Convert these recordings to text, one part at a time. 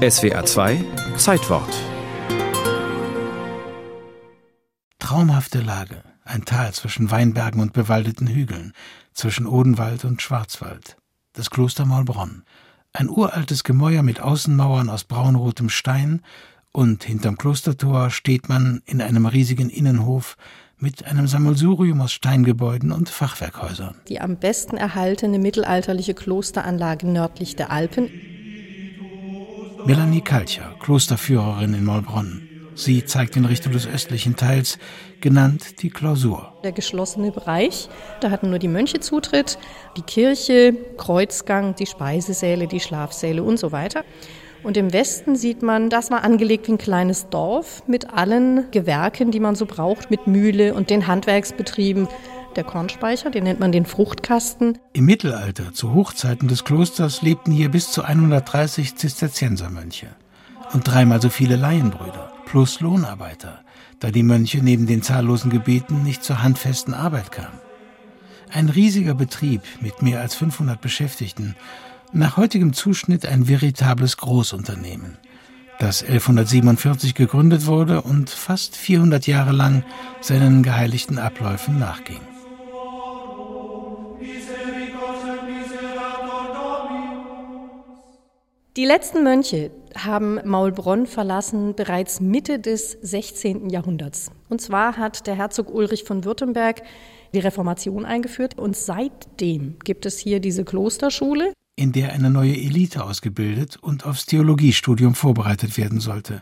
SWA 2 Zeitwort Traumhafte Lage, ein Tal zwischen Weinbergen und bewaldeten Hügeln, zwischen Odenwald und Schwarzwald. Das Kloster Maulbronn. Ein uraltes Gemäuer mit Außenmauern aus braunrotem Stein, und hinterm Klostertor steht man in einem riesigen Innenhof mit einem Sammelsurium aus Steingebäuden und Fachwerkhäusern. Die am besten erhaltene mittelalterliche Klosteranlage nördlich der Alpen. Melanie Kalcher, Klosterführerin in Maulbronn. Sie zeigt in Richtung des östlichen Teils, genannt die Klausur. Der geschlossene Bereich, da hatten nur die Mönche Zutritt, die Kirche, Kreuzgang, die Speisesäle, die Schlafsäle und so weiter. Und im Westen sieht man, das war angelegt wie ein kleines Dorf mit allen Gewerken, die man so braucht, mit Mühle und den Handwerksbetrieben. Der Kornspeicher, den nennt man den Fruchtkasten. Im Mittelalter, zu Hochzeiten des Klosters, lebten hier bis zu 130 Zisterziensermönche und dreimal so viele Laienbrüder plus Lohnarbeiter, da die Mönche neben den zahllosen Gebeten nicht zur handfesten Arbeit kamen. Ein riesiger Betrieb mit mehr als 500 Beschäftigten, nach heutigem Zuschnitt ein veritables Großunternehmen, das 1147 gegründet wurde und fast 400 Jahre lang seinen geheiligten Abläufen nachging. Die letzten Mönche haben Maulbronn verlassen bereits Mitte des 16. Jahrhunderts. Und zwar hat der Herzog Ulrich von Württemberg die Reformation eingeführt und seitdem gibt es hier diese Klosterschule. In der eine neue Elite ausgebildet und aufs Theologiestudium vorbereitet werden sollte.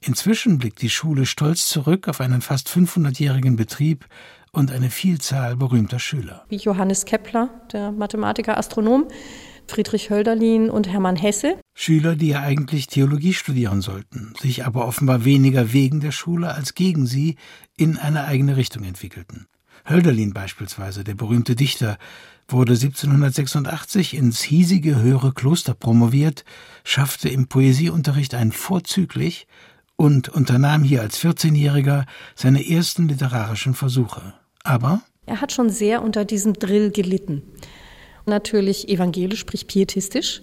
Inzwischen blickt die Schule stolz zurück auf einen fast 500-jährigen Betrieb und eine Vielzahl berühmter Schüler. Wie Johannes Kepler, der Mathematiker, Astronom, Friedrich Hölderlin und Hermann Hesse. Schüler, die ja eigentlich Theologie studieren sollten, sich aber offenbar weniger wegen der Schule als gegen sie in eine eigene Richtung entwickelten. Hölderlin beispielsweise, der berühmte Dichter, wurde 1786 ins hiesige höhere Kloster promoviert, schaffte im Poesieunterricht ein vorzüglich und unternahm hier als 14-Jähriger seine ersten literarischen Versuche. Aber er hat schon sehr unter diesem Drill gelitten natürlich evangelisch, sprich pietistisch.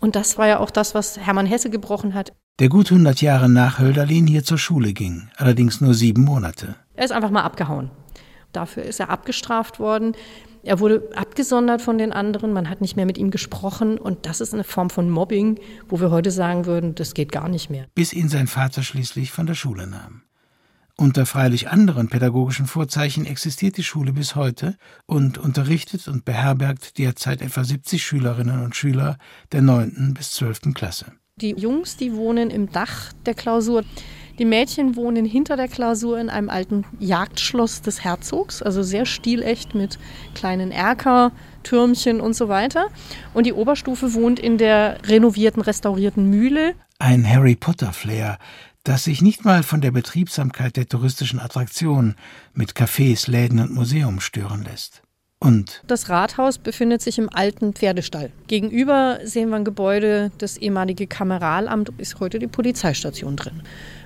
Und das war ja auch das, was Hermann Hesse gebrochen hat. Der gut 100 Jahre nach Hölderlin hier zur Schule ging, allerdings nur sieben Monate. Er ist einfach mal abgehauen. Dafür ist er abgestraft worden. Er wurde abgesondert von den anderen, man hat nicht mehr mit ihm gesprochen und das ist eine Form von Mobbing, wo wir heute sagen würden, das geht gar nicht mehr. Bis ihn sein Vater schließlich von der Schule nahm. Unter freilich anderen pädagogischen Vorzeichen existiert die Schule bis heute und unterrichtet und beherbergt derzeit etwa 70 Schülerinnen und Schüler der 9. bis 12. Klasse. Die Jungs, die wohnen im Dach der Klausur. Die Mädchen wohnen hinter der Klausur in einem alten Jagdschloss des Herzogs, also sehr stilecht mit kleinen Erker, Türmchen und so weiter. Und die Oberstufe wohnt in der renovierten, restaurierten Mühle. Ein Harry Potter-Flair, das sich nicht mal von der Betriebsamkeit der touristischen Attraktion mit Cafés, Läden und Museum stören lässt. Und das Rathaus befindet sich im alten Pferdestall. Gegenüber sehen wir ein Gebäude, das ehemalige Kameralamt, ist heute die Polizeistation drin.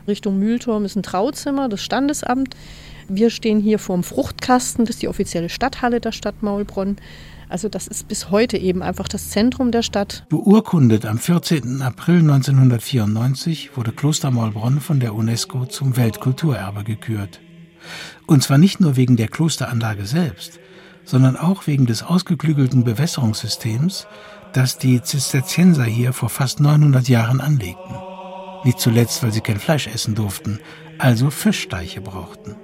Richtung Mühlturm ist ein Trauzimmer, das Standesamt. Wir stehen hier vor dem Fruchtkasten, das ist die offizielle Stadthalle der Stadt Maulbronn. Also das ist bis heute eben einfach das Zentrum der Stadt. Beurkundet am 14. April 1994 wurde Kloster Maulbronn von der UNESCO zum Weltkulturerbe gekürt. Und zwar nicht nur wegen der Klosteranlage selbst, sondern auch wegen des ausgeklügelten Bewässerungssystems, das die Zisterzienser hier vor fast 900 Jahren anlegten. Nicht zuletzt, weil sie kein Fleisch essen durften, also Fischsteiche brauchten.